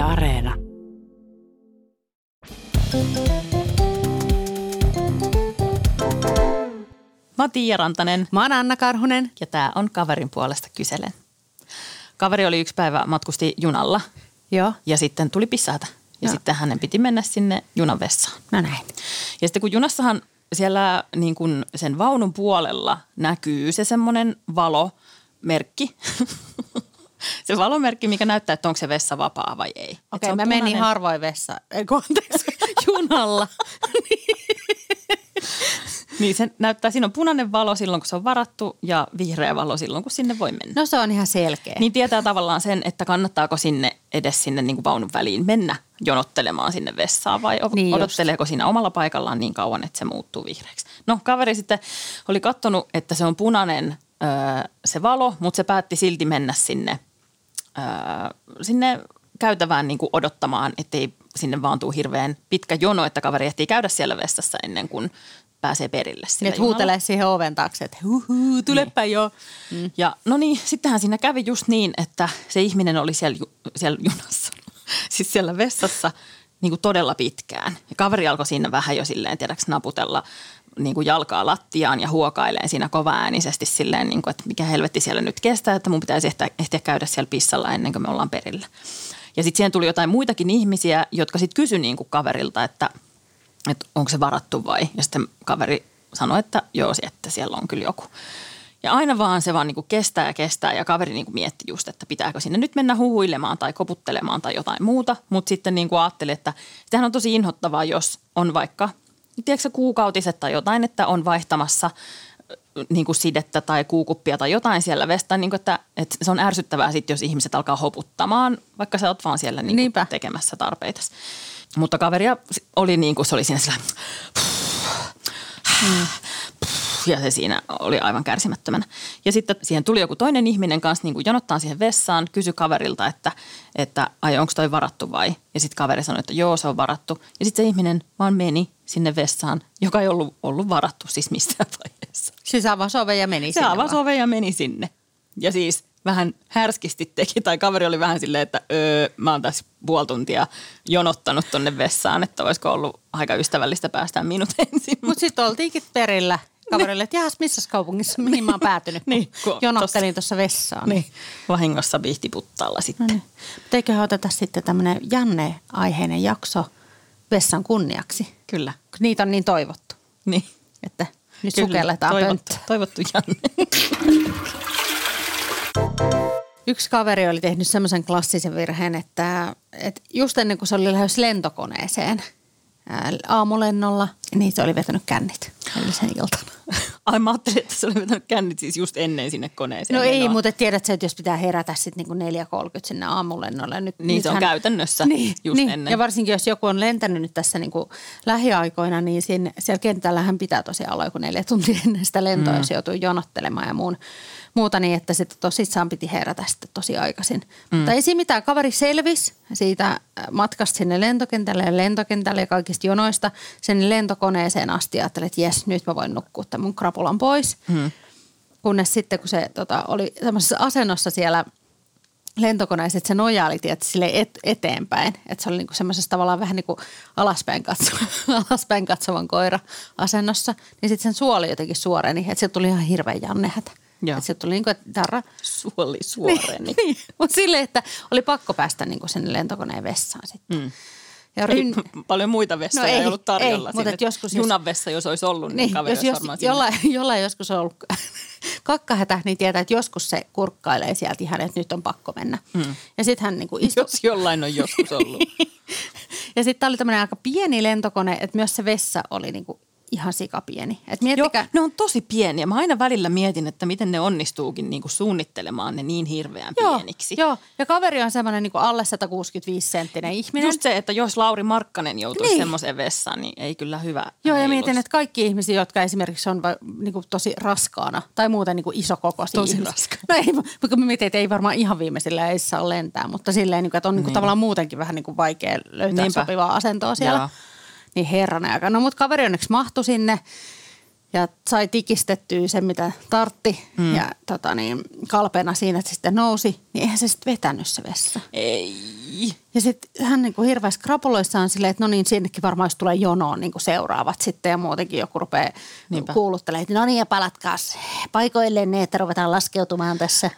Yle Areena. Mä oon Tiia Rantanen Mä oon Anna Karhunen. ja tää on kaverin puolesta kyselen. Kaveri oli yksi päivä matkusti junalla Joo. ja sitten tuli pissata. Ja Joo. sitten hänen piti mennä sinne junan vessaan. No näin. Ja sitten kun junassahan siellä niin kuin sen vaunun puolella näkyy se semmoinen valomerkki. se valomerkki, mikä näyttää, että onko se vessa vapaa vai ei. Okei, on mä menin harvoin vessaan. Ei, kun anteeksi, junalla. Niin se näyttää, siinä on punainen valo silloin, kun se on varattu ja vihreä valo silloin, kun sinne voi mennä. No se on ihan selkeä. Niin tietää tavallaan sen, että kannattaako sinne edes sinne niin kuin vaunun väliin mennä jonottelemaan sinne vessaan vai Niin niin just. odotteleeko siinä omalla paikallaan niin kauan, että se muuttuu vihreäksi. No kaveri sitten oli katsonut, että se on punainen öö, se valo, mutta se päätti silti mennä sinne, sinne käytävään niin kuin odottamaan, ettei sinne vaan tuu hirveän pitkä jono, että kaveri ehtii käydä siellä vessassa ennen kuin pääsee perille Niin, huutelee siihen oven taakse, että huhu, tulepä niin. jo. Mm. Ja no niin, sittenhän siinä kävi just niin, että se ihminen oli siellä, ju, siellä junassa, siis siellä vessassa niin kuin todella pitkään. Ja kaveri alkoi siinä vähän jo silleen, tiedäks, naputella niin kuin jalkaa lattiaan ja huokaileen siinä kovaäänisesti silleen, niin kuin, että mikä helvetti siellä nyt kestää, että mun pitäisi ehtiä, ehtiä käydä siellä pissalla ennen kuin me ollaan perillä. Ja sitten siihen tuli jotain muitakin ihmisiä, jotka sitten kysyi niin kuin kaverilta, että, että onko se varattu vai. Ja sitten kaveri sanoi, että joo, että siellä on kyllä joku. Ja aina vaan se vaan niin kuin kestää ja kestää ja kaveri niin kuin mietti just, että pitääkö sinne nyt mennä huhuilemaan tai koputtelemaan tai jotain muuta. Mutta sitten niin kuin ajatteli, että sehän on tosi inhottavaa, jos on vaikka, tiedätkö kuukautiset tai jotain, että on vaihtamassa niin kuin sidettä tai kuukuppia tai jotain siellä vestaan, niin kuin, että, että se on ärsyttävää sitten, jos ihmiset alkaa hoputtamaan, vaikka sä oot vaan siellä niin Niinpä. kuin tekemässä tarpeita. Mutta kaveria oli niin kuin se oli siinä sillä ja se siinä oli aivan kärsimättömänä. Ja sitten siihen tuli joku toinen ihminen kanssa niin kuin jonottaa siihen vessaan, kysyi kaverilta, että, että ai onko toi varattu vai? Ja sitten kaveri sanoi, että joo se on varattu. Ja sitten se ihminen vaan meni sinne vessaan, joka ei ollut, ollut varattu siis missään vaiheessa. Siis avasi oven ja meni Se sinne avasi vaan. oven ja meni sinne. Ja siis vähän härskisti teki, tai kaveri oli vähän silleen, että öö, mä oon tässä puoli tuntia jonottanut tonne vessaan, että olisiko ollut aika ystävällistä päästää minut ensin. Mutta sitten oltiinkin perillä kaverille, että jahas, missä kaupungissa, mihin mä oon päätynyt, kun, Niin, kun jonottelin tuossa vessaan. Niin, vahingossa viihtiputtaalla sitten. No niin. Eiköhän oteta sitten tämmöinen Janne-aiheinen jakso vessan kunniaksi. Kyllä. Niitä on niin toivottu, Niin. että nyt Kyllä, sukelletaan toivottu, toivottu Janne. Yksi kaveri oli tehnyt semmoisen klassisen virheen, että, että just ennen kuin se oli lähes lentokoneeseen ää, aamulennolla, niin se oli vetänyt kännit eilisen iltana. Ai mä ajattelin, että se oli vetänyt kännit siis just ennen sinne koneeseen. No ei, mutta tiedät sä, että jos pitää herätä sitten niin 4.30 sinne aamulennolle. Nyt, Niin se on nythän- käytännössä niin, just niin. ennen. Ja varsinkin jos joku on lentänyt nyt tässä niin kuin lähiaikoina, niin siinä, siellä kentällähän pitää tosiaan olla joku neljä tuntia ennen sitä lentoa, mm. jos joutuu jonottelemaan ja muun, muuta niin, että sitten tosissaan piti herätä sitten tosi aikaisin. Mm. Mutta ei siinä mitään, kaveri selvisi siitä äh, matkasta sinne lentokentälle ja lentokentälle ja kaikista jonoista sen lentokoneeseen asti ja ajattelin, että jes, nyt mä voin nukkua tämän mun krapulan pois. Mm. Kunnes sitten, kun se tota, oli semmoisessa asennossa siellä lentokoneessa, että se nojaili tietysti sille et, eteenpäin. Että se oli niinku semmoisessa tavallaan vähän niin kuin alaspäin, katso, alaspäin katsovan koira asennossa. Niin sitten sen suoli jotenkin suoreni, että se tuli ihan hirveän jannehätä. Että se tuli niin kuin, että tarra. Suoli suoreeni. niin, mutta silleen, että oli pakko päästä niin kuin sinne lentokoneen vessaan sitten. Mm. Ja Ei, ryn, paljon muita vessoja No ei, ei, ollut tarjolla. ei, mutta joskus jos- Junan vessa, jos olisi ollut, niin, niin, kaveri jos, jos jollain, jollain joskus on ollut kakkahätä, niin tietää, että joskus se kurkkailee sieltä ihan, että nyt on pakko mennä. Mm. Ja sitten hän niin kuin istui, Jos jollain on joskus ollut. ja sitten tämä oli tämmöinen aika pieni lentokone, että myös se vessa oli niin kuin ihan sikapieni. Joo, miettikää, ne on tosi pieniä. Mä aina välillä mietin, että miten ne onnistuukin niinku suunnittelemaan ne niin hirveän joo, pieniksi. joo, ja kaveri on semmoinen niin kuin alle 165 senttinen ihminen. Just se, että jos Lauri Markkanen joutuisi Niin. semmoiseen vessaan, niin ei kyllä hyvä Joo, ja heilus. mietin, että kaikki ihmisiä, jotka esimerkiksi on va- niin kuin tosi raskaana tai muuten niin kuin isokokoisia Tosi ihmisiä. raskaana. No ei, mutta mä mietin, että ei varmaan ihan viimeisillä ei saa lentää, mutta silleen, niin kuin, että on niin kuin Niin. tavallaan muutenkin vähän niin kuin vaikea löytää Niinpä. sopivaa asentoa siellä. Joo. Niin herranen aika. No mutta kaveri onneksi mahtui sinne ja sai tikistettyä sen, mitä tartti mm. ja tota niin, kalpeena siinä että sitten nousi, niin eihän se sitten vetänyt se vessa. Ei. Ja sitten hän niin kuin hirveästi krapuloissaan silleen, että no niin, sinnekin varmaan jos tulee jonoon niin kuin seuraavat sitten ja muutenkin joku rupeaa Niinpä. kuuluttelemaan, että no niin ja palatkaas paikoilleen ne, että ruvetaan laskeutumaan tässä.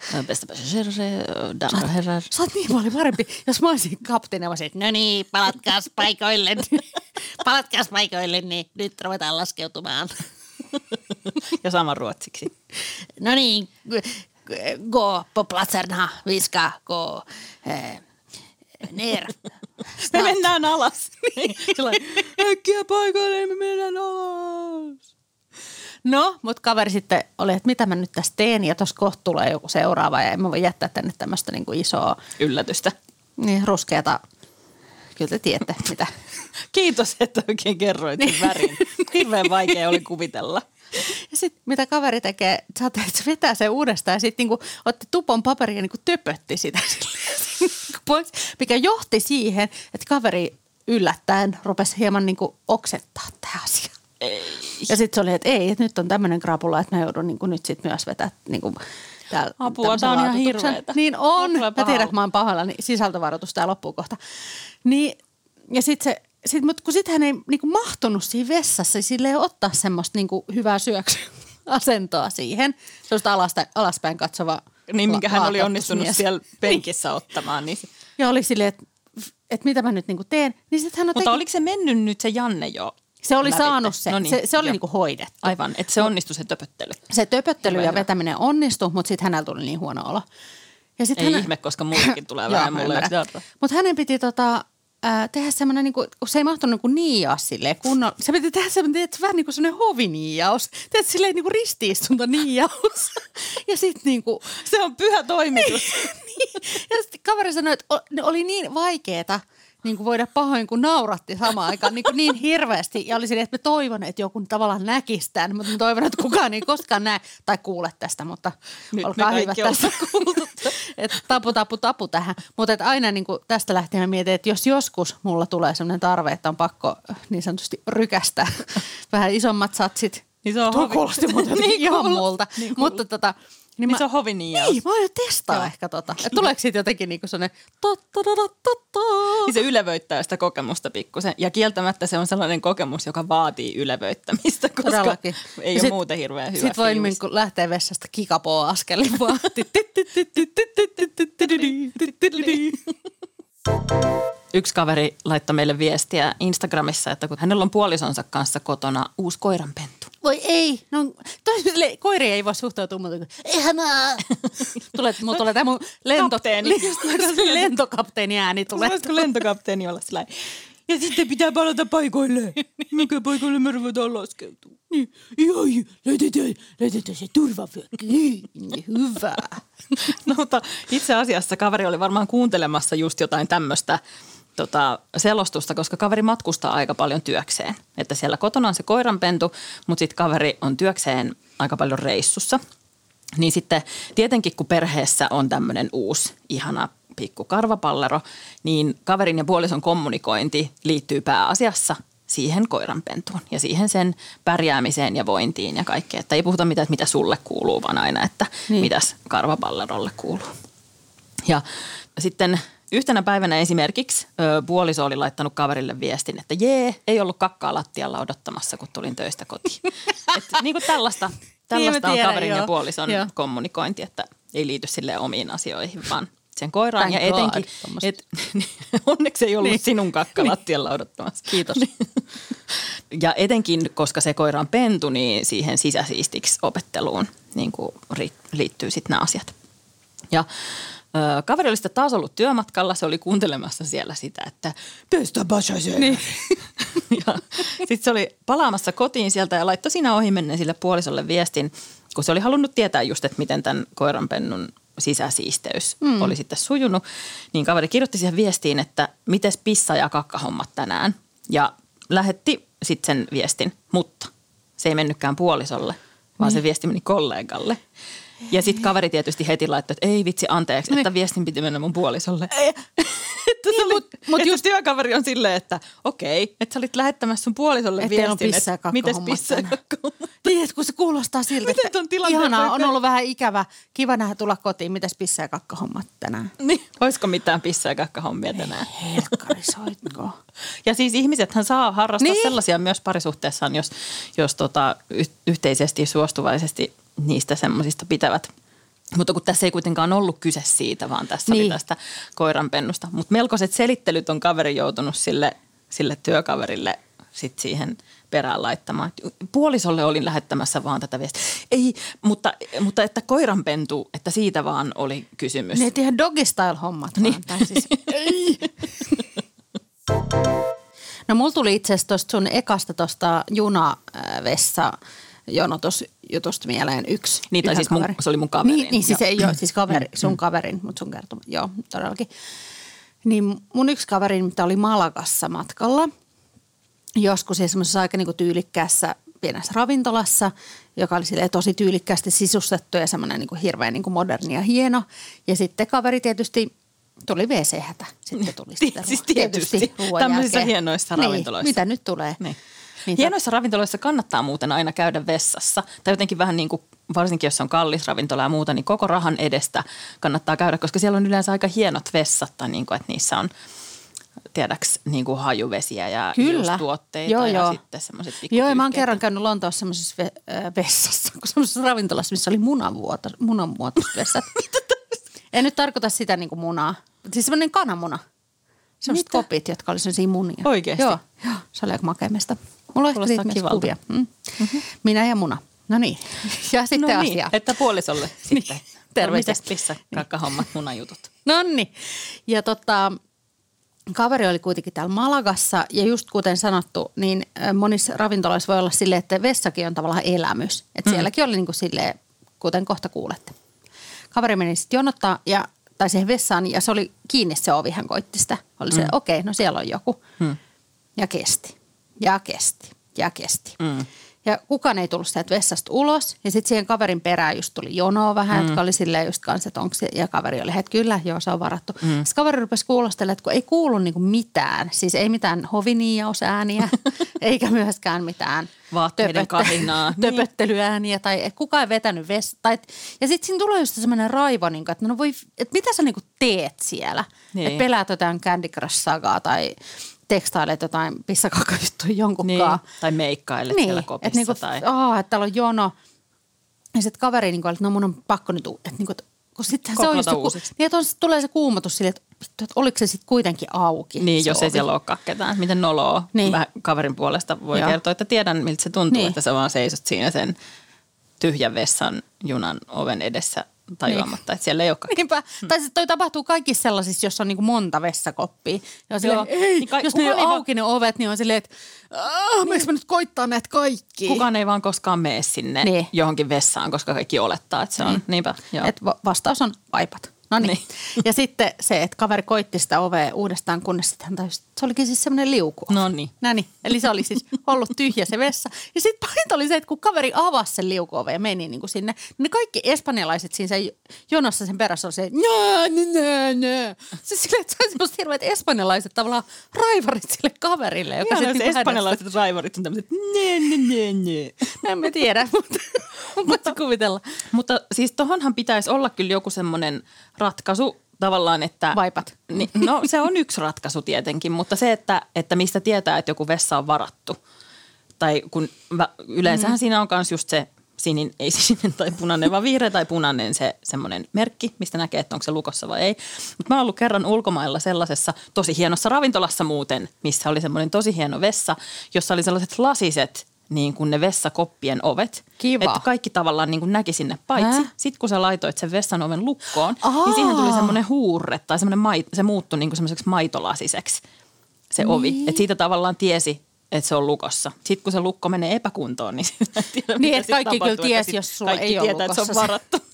Damer och herrar. Sä oot niin paljon parempi, jos mä olisin kapteeni, mä olisin, että no niin, palatkaas paikoilleen, palatkaas paikoilleen, niin nyt ruvetaan laskeutumaan. Ja sama ruotsiksi. No niin, gå på platserna, vi ska gå eh, ner. Me mennään alas. Sellainen, Äkkiä paikoille, me mennään alas. No, mutta kaveri sitten oli, että mitä mä nyt tässä teen ja tuossa kohta tulee joku seuraava ja en mä voi jättää tänne tämmöistä niinku isoa, Yllätystä. niin ruskeata, kyllä te tiedätte mitä. Kiitos, että oikein kerroit sen värin. Hirveän vaikea oli kuvitella. Ja sitten mitä kaveri tekee, sä että se vetää sen uudestaan ja sitten niinku otti tupon paperia ja niinku töpötti sitä silleen pois, mikä johti siihen, että kaveri yllättäen rupesi hieman niinku oksettaa tämä asia. Ei. Ja sitten se oli, että ei, että nyt on tämmöinen krapula, että mä joudun niinku nyt sitten myös vetää niinku täällä Apua, tää on ihan hirveetä. Niin on. Mä tiedän, että mä oon pahalla, niin sisältövaroitus tää loppuu kohta. Niin, ja sitten se, sit, mutta kun sitten hän ei niinku mahtunut siinä vessassa silleen ottaa semmoista niinku hyvää syöksy asentoa siihen. Sellaista alasta, alaspäin katsova Niin, minkä hän oli onnistunut mies. siellä penkissä ottamaan. Niin se, Ja oli silleen, että et mitä mä nyt niinku teen. Niin sitten hän on mutta teki- oliko se mennyt nyt se Janne jo? se oli lävitse? saanut se. No niin, se, se oli niinku hoidettu. Aivan, että se onnistui se töpöttely. Se töpöttely Hyvä, ja hyvä. vetäminen onnistui, mutta sitten hänellä tuli niin huono olo. Ja sit Ei ihme, koska mullekin tulee vähän mulle. Mutta hänen piti tota, ää, tehdä semmoinen, niinku, kun se ei mahtunut niinku niiaa silleen kunnolla. Se piti tehdä semmoinen, että vähän niin kuin semmoinen hoviniiaus. Tiedätkö, silleen niinku ristiistunto niiaus. ja sitten niinku, Se on pyhä toimitus. niin. Ja sitten kaveri sanoi, että oli niin vaikeeta niin kuin voida pahoin, kun nauratti samaan aikaan niin, kuin niin hirveästi. Ja oli silleen, että mä toivon, että joku tavallaan näkisi tämän, mutta mä toivon, että kukaan ei koskaan näe tai kuule tästä, mutta Nyt olkaa tästä kuultu. Että tapu, tapu, tapu tähän. Mutta että aina niin kuin tästä lähtien mä mietin, että jos joskus mulla tulee sellainen tarve, että on pakko niin sanotusti rykästä vähän isommat satsit. Niin se on Tuo kuulosti muuten Niin ihan kuulosti, multa. niin mutta tota, Niin mä- se on hoviniiaus. Niin, mä aion testaa Joo. ehkä tota. Että tuleeko siitä jotenkin niinku sellainen. Niin se ylevöittää sitä kokemusta pikkusen. Ja kieltämättä se on sellainen kokemus, joka vaatii ylevöittämistä, koska Todellakin. ei Ja ole sit- muuten hirveän hyvä Sitten voi niinku lähteä vessasta kikapoa askelin vaan. Yksi kaveri laittoi meille viestiä Instagramissa, että kun hänellä on puolisonsa kanssa kotona uusi koiranpentu. Voi ei. No, toi, le, koiri ei voi suhtautua muuta kuin, ihanaa. tulee, mulla tulee tämä mun lento, lentokapteeni ääni tulee. Voisiko lentokapteeni olla sillä Ja sitten pitää palata paikoille. Mikä paikoille me ruvetaan laskeutumaan? Niin, joo, laitetaan, laitetaan se turvavyökki. Niin, Hyvä. No, mutta itse asiassa kaveri oli varmaan kuuntelemassa just jotain tämmöistä tota, selostusta, koska kaveri matkustaa aika paljon työkseen. Että siellä kotona on se koiranpentu, mutta sitten kaveri on työkseen aika paljon reissussa. Niin sitten tietenkin kun perheessä on tämmöinen uusi ihana pikku karvapallero, niin kaverin ja puolison kommunikointi liittyy pääasiassa siihen koiranpentuun ja siihen sen pärjäämiseen ja vointiin ja kaikkeen. Että ei puhuta mitään, että mitä sulle kuuluu, vaan aina, että Niin. mitäs karvapallerolle kuuluu. Ja sitten yhtenä päivänä esimerkiksi ö, puoliso oli laittanut kaverille viestin, että jee, ei ollut kakkaa lattialla odottamassa, kun tulin töistä kotiin. että niin kuin tällaista, tällaista on tiedän, kaverin joo. ja puolison Joo. kommunikointi, että ei liity sille omiin asioihin, vaan sen koiraan. Thank ja God, etenkin, tommosta. et, onneksi ei ollut Niin. niin. sinun kakka lattialla odottamassa. Kiitos. Ja etenkin, koska se koira on pentu, niin siihen sisäsiistiksi opetteluun niin kuin liittyy sitten nämä asiat. Ja kaveri oli sitten taas ollut työmatkalla, se oli kuuntelemassa siellä sitä, että pestä basase. Niin. ja sitten se oli palaamassa kotiin sieltä ja laittoi siinä ohimennen sille puolisolle viestin, kun se oli halunnut tietää just, että miten tämän koiranpennun sisäsiisteys mm. oli sitten sujunut, niin kaveri kirjoitti siihen viestiin, että mites pissa- ja kakkahommat tänään. Ja lähetti sitten sen viestin, mutta se ei mennytkään puolisolle, vaan Niin. se viesti meni kollegalle. Ja sitten kaveri tietysti heti laittoi, että ei vitsi, anteeksi, Niin. että viestin piti mennä mun puolisolle. että Niin, niin, mut- mut, mut just- työkaveri on silleen, että okei, että sä olit lähettämässä sun puolisolle Et viestin, että mites kakkahommat pissa ja tänään. kakkahommat. Niin, että kun se kuulostaa siltä, Miten että ihanaa, on ollut vähän ikävä. Kiva nähdä tulla kotiin. Mitäs pissa- ja kakkahommat tänään? Niin, olisiko mitään pissa ja kakkahommia tänään? Helkkari, soitko? Ja siis ihmisethän saa harrastaa Niin. niin. sellaisia myös parisuhteessaan, jos, jos tota, y- yhteisesti suostuvaisesti niistä semmoisista pitävät. Mutta kun tässä ei kuitenkaan ollut kyse siitä, vaan tässä niin. Oli tästä koiranpennusta. Mutta melkoiset selittelyt on kaveri joutunut sille, sille työkaverille sit siihen perään laittamaan. Puolisolle olin lähettämässä vaan tätä viestiä. Ei, mutta, mutta että koiranpentu, että siitä vaan oli kysymys. Ne ihan doggy style hommat Niin. vaan. Tai siis, ei. No mulla tuli itse asiassa tuosta sun ekasta tuosta junavessa jonotusjutusta mieleen yksi. Niin, tai siis mun- se oli mun kaverin, Niin, niin siis ei ole, siis kaveri, sun kaverin, mutta sun kertoma. Joo, todellakin. Niin mun yksi kaveri, mitä oli Malagassa matkalla, joskus ja semmoisessa aika niinku tyylikkäässä pienessä ravintolassa, joka oli tosi tyylikkäästi sisustettu ja semmoinen niinku hirveän niinku moderni ja hieno. Ja sitten kaveri tietysti tuli WC-hätä. Sitten tuli sitten Siis tietysti. ruoan Tämmöisissä hienoissa niin, ravintoloissa. mitä nyt tulee? Niin. Niin Hienoissa ravintoloissa kannattaa muuten aina käydä vessassa. Tai jotenkin vähän niin kuin, varsinkin jos on kallis ravintola ja muuta, niin koko rahan edestä kannattaa käydä, koska siellä on yleensä aika hienot vessat, tai niin kuin, että niissä on tiedäks niin kuin hajuvesiä ja Kyllä. tuotteita Joo, ja joo. sitten semmoiset Joo, ja mä oon kerran käynyt Lontoossa semmoisessa ve- äh, vessassa, kun semmoisessa ravintolassa, missä oli munanvuoto, munanmuotoiset vessat. en nyt tarkoita sitä niin kuin munaa, siis semmoinen kananmuna. Semmoiset kopit, jotka oli sellaisia munia. Oikeesti? Joo, joo se oli aika makeamista. Mulla on Kuulostaa kivalta. kuvia. Mm. Mm-hmm. Minä ja muna. No niin, ja sitten no asia. niin, että puolisolle sitten. Niin, terveiset. Terveiset. Missä kakkahommat, munajutut. No niin. Ja tota, kaveri oli kuitenkin täällä Malagassa ja just kuten sanottu, niin monissa ravintoloissa voi olla silleen, että vessakin on tavallaan elämys. Että Mm. sielläkin oli niin kuin silleen, kuten kohta kuulette. Kaveri meni sitten jonottaa ja, tai siihen vessaan ja se oli kiinni se ovi, hän koitti sitä. Oli se, Mm. okei, okay, no siellä on joku. Hmm. Ja kesti, ja kesti, ja kesti. Mm. Ja kukaan ei tullut sieltä vessasta ulos. Ja sitten siihen kaverin perään just tuli jonoa vähän, mm. jotka oli silleen just kanssa, että onko se, ja kaveri oli, että kyllä, joo, se on varattu. Mm. Sitten kaveri rupesi kuulostelemaan, että kun ei kuulu niinku mitään, siis ei mitään hoviniiausääniä, eikä myöskään mitään Vaatteiden kahinaa. Niin. töpöttelyääniä, tai et kukaan ei vetänyt vessa. Tai, et- ja sitten siinä tulee just semmoinen raivo, niinku, että no voi, että mitä sä niinku teet siellä? Niin. Että pelaat jotain Candy Crush-sagaa tai tekstailet jotain pissakakkajuttuja jonkun Niin. kaa. Tai meikkailet Niin, siellä kopissa. että niinku, tai... oh, että täällä on jono. Ja sitten kaveri niinku, että no mun on pakko nyt, että niinku, kun sitten se on just, Koplata se, ku- uusiksi. niin, että on, tulee se kuumotus sille, että, vittu, että oliko se sitten kuitenkin auki. Niin, jos ei ovi. siellä olekaan ketään. Miten noloa. Niin. Vähän kaverin puolesta voi Joo. Kertoa, että tiedän miltä se tuntuu, niin. että sä vaan seisot siinä sen tyhjän vessan junan oven edessä tajuamatta, niin. että siellä ei olekaan. Niinpä. Hmm. Tai sitten toi tapahtuu kaikissa sellaisissa, jossa on niinku monta vessakoppia. Ja on silleen, Joo. ei, Niin kai- jos ne ei ei va- auki ne ovet, niin on silleen, että niin. mä nyt koittaa näitä kaikki. Kukaan ei vaan koskaan mene sinne Niin. niin. johonkin vessaan, koska kaikki olettaa, että se on. Niin. Niin. Niinpä, joo. Et va- vastaus on vaipat. No niin. Ja sitten se, että kaveri koitti sitä ovea uudestaan, kunnes sitten hän tajusi, se olikin siis semmoinen liuku. No niin. Niin. Eli se oli siis ollut tyhjä se vessa. Ja sitten pahinta oli se, että kun kaveri avasi sen liukuoven ja meni niin kuin sinne, niin ne kaikki espanjalaiset siinä se jonossa sen perässä oli se, nää, nää, nää. Se silleen, että se on hirveät espanjalaiset tavallaan raivarit sille kaverille. Joka Ihan niinku hädässä- espanjalaiset raivarit on tämmöiset, ne, ne, ne, ne. No En mä tiedä, mutta mutta kuvitella. Mutta siis tohonhan pitäisi olla kyllä joku semmoinen ratkaisu tavallaan, että... Vaipat. Ni, no se on yksi ratkaisu tietenkin, mutta se, että, että mistä tietää, että joku vessa on varattu. Tai kun yleensähän mm. siinä on myös just se sinin, ei sininen tai punainen, vaan vihreä tai punainen se semmoinen merkki, mistä näkee, että onko se lukossa vai ei. Mutta mä oon ollut kerran ulkomailla sellaisessa tosi hienossa ravintolassa muuten, missä oli semmoinen tosi hieno vessa, jossa oli sellaiset lasiset niin kuin ne vessakoppien ovet. Kiva. Että kaikki tavallaan niin kuin näki sinne paitsi. Häh? Sitten kun sä laitoit sen vessan oven lukkoon, Aa. niin siihen tuli semmoinen huurre tai semmoinen mai, se muuttui niin kuin semmoiseksi maitolasiseksi se ovi. Niin. Että siitä tavallaan tiesi, että se on lukossa. Sitten kun se lukko menee epäkuntoon, niin tiedä, Niin, että kaikki kyllä tiesi, jos sulla ei ole tietää, että se on lukossa varattu.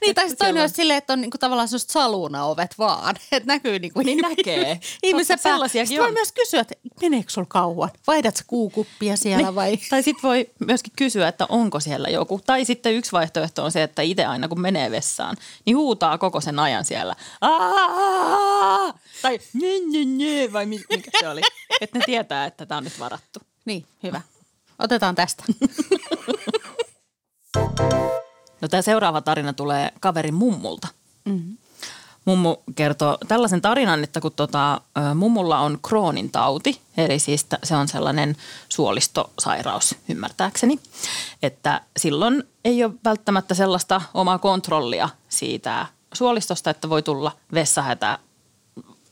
Niin, tai Että sitten toinen on silleen, että on niinku tavallaan sellaiset saluunaovet vaan. Että näkyy niinku Niin näkee. ihmisen Totta, pää. sellaisiakin Sitten voi myös kysyä, että meneekö sulla kauan? Vaihdat sä kuukuppia siellä Niin. vai? Tai sitten voi myöskin kysyä, että onko siellä joku. Tai sitten yksi vaihtoehto on se, että itse aina kun menee vessaan, niin huutaa koko sen ajan siellä. "Aa!" vai nye, nye, nye, vai mi- mikä se oli? Että ne tietää, että tämä on nyt varattu. Niin, hyvä. Otetaan tästä. No tämä seuraava tarina tulee kaverin mummulta. Mm-hmm. Mummu kertoo tällaisen tarinan, että kun tota, mummulla on Crohnin tauti, eli siis se on sellainen suolistosairaus ymmärtääkseni, että silloin ei ole välttämättä sellaista omaa kontrollia siitä suolistosta, että voi tulla vessahätä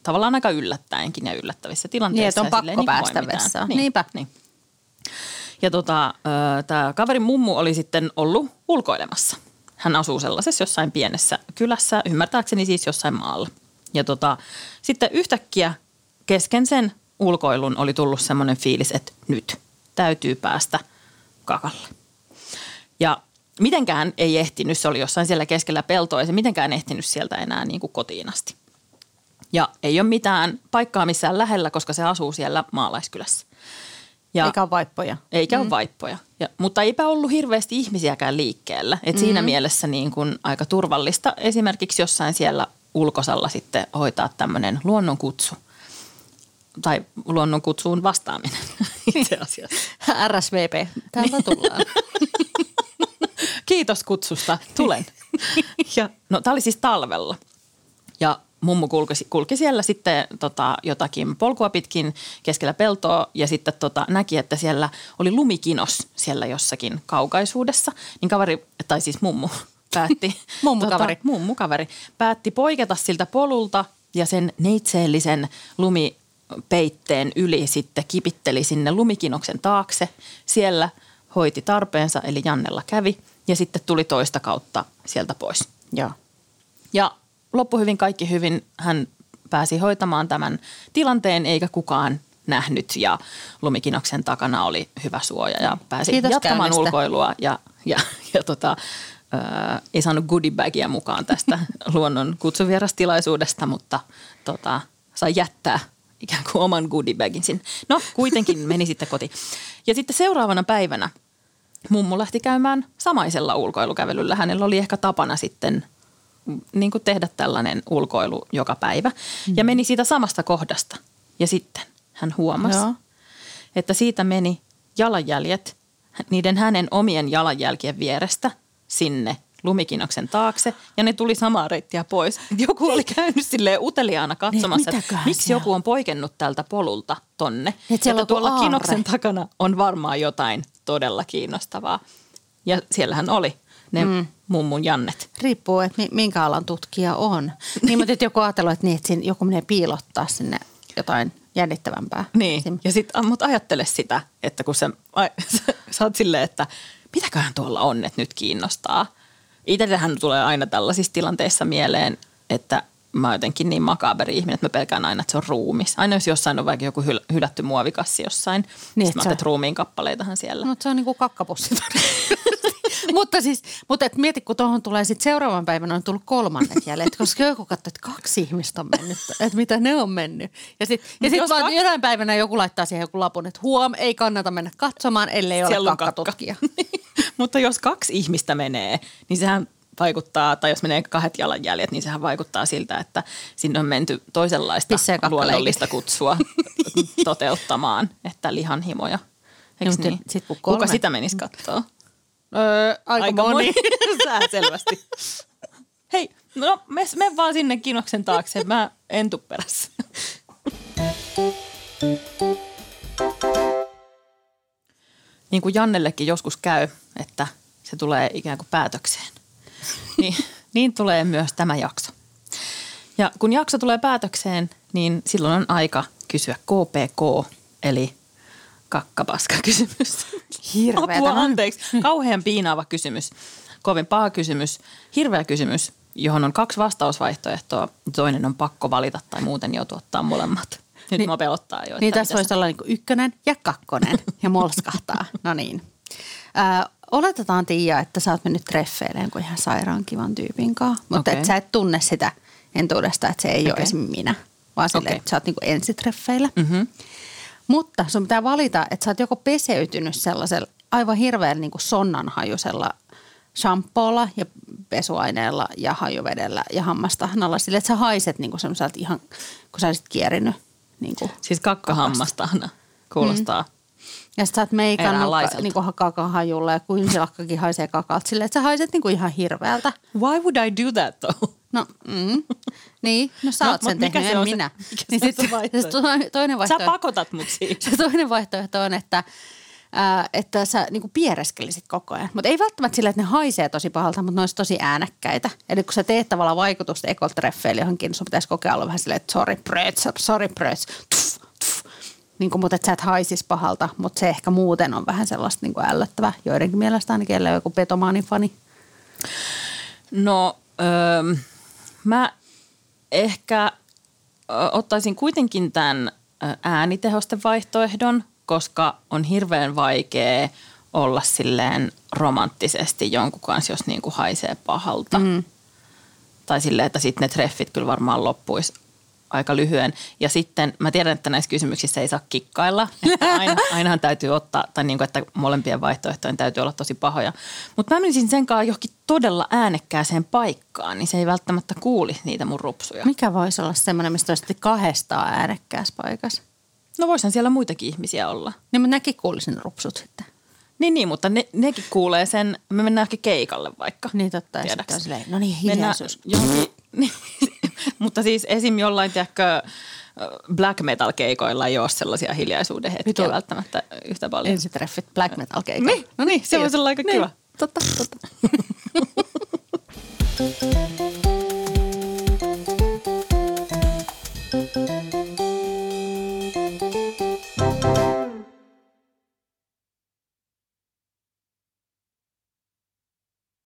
tavallaan aika yllättäenkin ja yllättävissä tilanteissa. Niin, että on pakko silleen voi päästä mitään. vessaan. Niin, Niinpä. Niin. Ja tota, tämä kaverin mummu oli sitten ollut ulkoilemassa. Hän asuu sellaisessa jossain pienessä kylässä, ymmärtääkseni siis jossain maalla. Ja tota, sitten yhtäkkiä kesken sen ulkoilun oli tullut semmoinen fiilis, että nyt täytyy päästä kakalle. Ja mitenkään ei ehtinyt, se oli jossain siellä keskellä peltoa, ja se mitenkään ehtinyt sieltä enää niin kuin kotiin asti. Ja ei ole mitään paikkaa missään lähellä, koska se asuu siellä maalaiskylässä. Ja Eikä ole vaippoja. eikä mm. ole vaippoja. Ja, mutta eipä ollut hirveästi ihmisiäkään liikkeellä. Et siinä mielessä niin kuin aika turvallista esimerkiksi jossain siellä ulkosalla sitten hoitaa tämmöinen luonnonkutsu. Tai luonnonkutsuun vastaaminen itse asiassa. RSVP, täältä tullaan. Kiitos kutsusta, tulen. ja, no tämä oli siis talvella. Ja mummu kulki, kulki siellä sitten tota, jotakin polkua pitkin keskellä peltoa ja sitten tota, näki, että siellä oli lumikinos siellä jossakin kaukaisuudessa. Niin kaveri, tai siis mummu päätti. Mummukaveri. Tota, mummukaveri päätti poiketa siltä polulta ja sen neitseellisen lumipeitteen yli sitten kipitteli sinne lumikinoksen taakse. Siellä hoiti tarpeensa, eli Jannella kävi ja sitten tuli toista kautta sieltä pois. Joo. Ja loppu hyvin, kaikki hyvin. Hän pääsi hoitamaan tämän tilanteen, eikä kukaan nähnyt ja lumikinoksen takana oli hyvä suoja ja pääsi Kiitos jatkamaan käynnistä. ulkoilua ja, ja, ja tota, ää, ei saanut goodiebagia mukaan tästä luonnon kutsuvierastilaisuudesta, mutta tota, sai jättää ikään kuin oman goodiebagin sinne. No kuitenkin meni sitten kotiin. Ja sitten seuraavana päivänä mummu lähti käymään samaisella ulkoilukävelyllä. Hänellä oli ehkä tapana sitten niin kuin tehdä tällainen ulkoilu joka päivä. Ja meni siitä samasta kohdasta. Ja sitten hän huomasi, Joo. että siitä meni jalanjäljet niiden hänen omien jalanjälkien vierestä sinne lumikinoksen taakse ja ne tuli samaa reittiä pois. Joku oli käynyt silleen uteliaana katsomassa, että mitäköhän miksi siellä joku on poikennut tältä polulta tonne. Et siellä on tuolla aarre. kinoksen takana on varmaan jotain todella kiinnostavaa. Ja siellähän oli ne mm. Mummun jannet. Riippuu, että mi- minkä alan tutkija on. Niin, mutta joku ajatellut, että, niin, että joku menee piilottaa sinne jotain jännittävämpää. Niin, Sim- ja sitten, mutta ajattele sitä, että kun sä, ai, sä, sä oot silleen, että mitäköhän tuolla on, että nyt kiinnostaa. Itsellähän tulee aina tällaisissa tilanteissa mieleen, että mä oon jotenkin niin makaberi ihminen, että mä pelkään aina, että se on ruumis. Aina jos jossain on vaikka joku hyl- hylätty muovikassi jossain, niin, Niin, niin mä se ajattelin, on- että ruumiin kappaleitahan siellä. Mutta se on niinku kakkapussi. mutta siis, mutta et mieti, kun tuohon tulee sitten seuraavan päivänä on tullut kolmannet jäljet, koska joku katsoo, että kaksi ihmistä on mennyt, että mitä ne on mennyt. Ja sitten ja sit jos vaan kaksi- jonain päivänä joku laittaa siihen joku lapun, että huom, ei kannata mennä katsomaan, ellei ole Siellä kakka. kakkatutkija. Mutta jos kaksi ihmistä menee, niin sehän vaikuttaa, tai jos menee kahdet jalanjäljet, niin sehän vaikuttaa siltä, että sinne on menty toisenlaista luonnollista kutsua toteuttamaan, että lihanhimoja. Eikö mutta niin? sit kun Kuka sitä menisi katsoa? Öö, aika, moni. Sä selvästi. Hei, no me, me vaan sinne kinoksen taakse, mä en tuu perässä. Niin kuin Jannellekin joskus käy, että se tulee ikään kuin päätökseen. Niin, niin tulee myös tämä jakso. Ja kun jakso tulee päätökseen, niin silloin on aika kysyä KPK, eli kakkapaska kysymys. Hirveetä. Apua, anteeksi. Kauhean piinaava kysymys. Kovin paha kysymys. Hirveä kysymys, johon on kaksi vastausvaihtoehtoa. Toinen on pakko valita tai muuten joutuu ottaa molemmat. Nyt Niin- mä pelottaa jo. Niin tässä voisi olla niin ykkönen ja kakkonen ja molskahtaa. No niin. Oletetaan Tiia, että sä oot mennyt treffeille jonkun ihan sairaan kivan tyypin kanssa, mutta Okei. et sä et tunne sitä entuudesta, että se ei ole Okei. esim. minä, vaan silleen, Okei. että sä oot niinku ensitreffeillä. Mhm. Mutta sun pitää valita, että sä oot joko peseytynyt sellaisella aivan hirveän niinku sonnanhajuisella shampoolla ja pesuaineella ja hajuvedellä ja hammastahnalla sille, että sä haiset niin semmoiselta ihan, kun sä olisit kierinyt. Niin kuin Siis kakkahammastahna kuulostaa. Mm. Ja sit sä oot meikannut Eräänlaiselta. niin kuin kakahajulla ja kuinsilakkakin haisee kakalta silleen, että sä haiset niin kuin ihan hirveältä. Why would I do that though? No, mm. niin, no sä No, oot sen tehnyt, se en on se- minä. mikä niin se sit se vaihtoehto? se toinen- toinen Sä vaihtoehto. pakotat mut siihen. Se toinen vaihtoehto on, että, ää, että sä niinku piereskelisit koko ajan. Mutta ei välttämättä sillä, että ne haisee tosi pahalta, mutta ne olisi tosi äänekkäitä. Eli kun sä teet tavallaan vaikutusta ekoltreffeille johonkin, sun pitäisi kokeilla vähän silleen, että sorry pröts, sorry pröts, tuff. Niin kuin, mutta että sä et haisis pahalta, mutta se ehkä muuten on vähän sellaista niin kuin ällöttävää. Joidenkin mielestä ainakin, ellei joku petomaanin fani. No, öö, mä ehkä ottaisin kuitenkin tämän äänitehosten vaihtoehdon, koska on hirveän vaikea olla silleen romanttisesti jonkun kanssa, jos niin kuin haisee pahalta. Mm. Tai silleen, että sitten ne treffit kyllä varmaan loppuisi aika lyhyen. Ja sitten mä tiedän, että näissä kysymyksissä ei saa kikkailla. Että aina, ainahan täytyy ottaa, tai niin kuin, että molempien vaihtoehtojen täytyy olla tosi pahoja. Mutta mä menisin sen kanssa johonkin todella äänekkääseen paikkaan, niin se ei välttämättä kuulisi niitä mun rupsuja. Mikä voisi olla semmoinen, mistä olisitte kahdestaan äänekkäässä paikassa? No voisihan siellä muitakin ihmisiä olla. Niin mä näkin kuulisin ne rupsut sitten. Niin, niin, mutta ne, nekin kuulee sen, me mennään ehkä keikalle vaikka. Niin totta, ja sitten on silleen, no niin, Mennään hiljaisuus. johonkin, niin, mutta siis esim. jollain, tiedätkö, black metal keikoilla ei ole sellaisia hiljaisuuden hetkiä Vitu. välttämättä yhtä paljon. Ensitreffit black metal keikalla. Niin, no niin, se voisi olla aika niin. kiva. Totta, totta.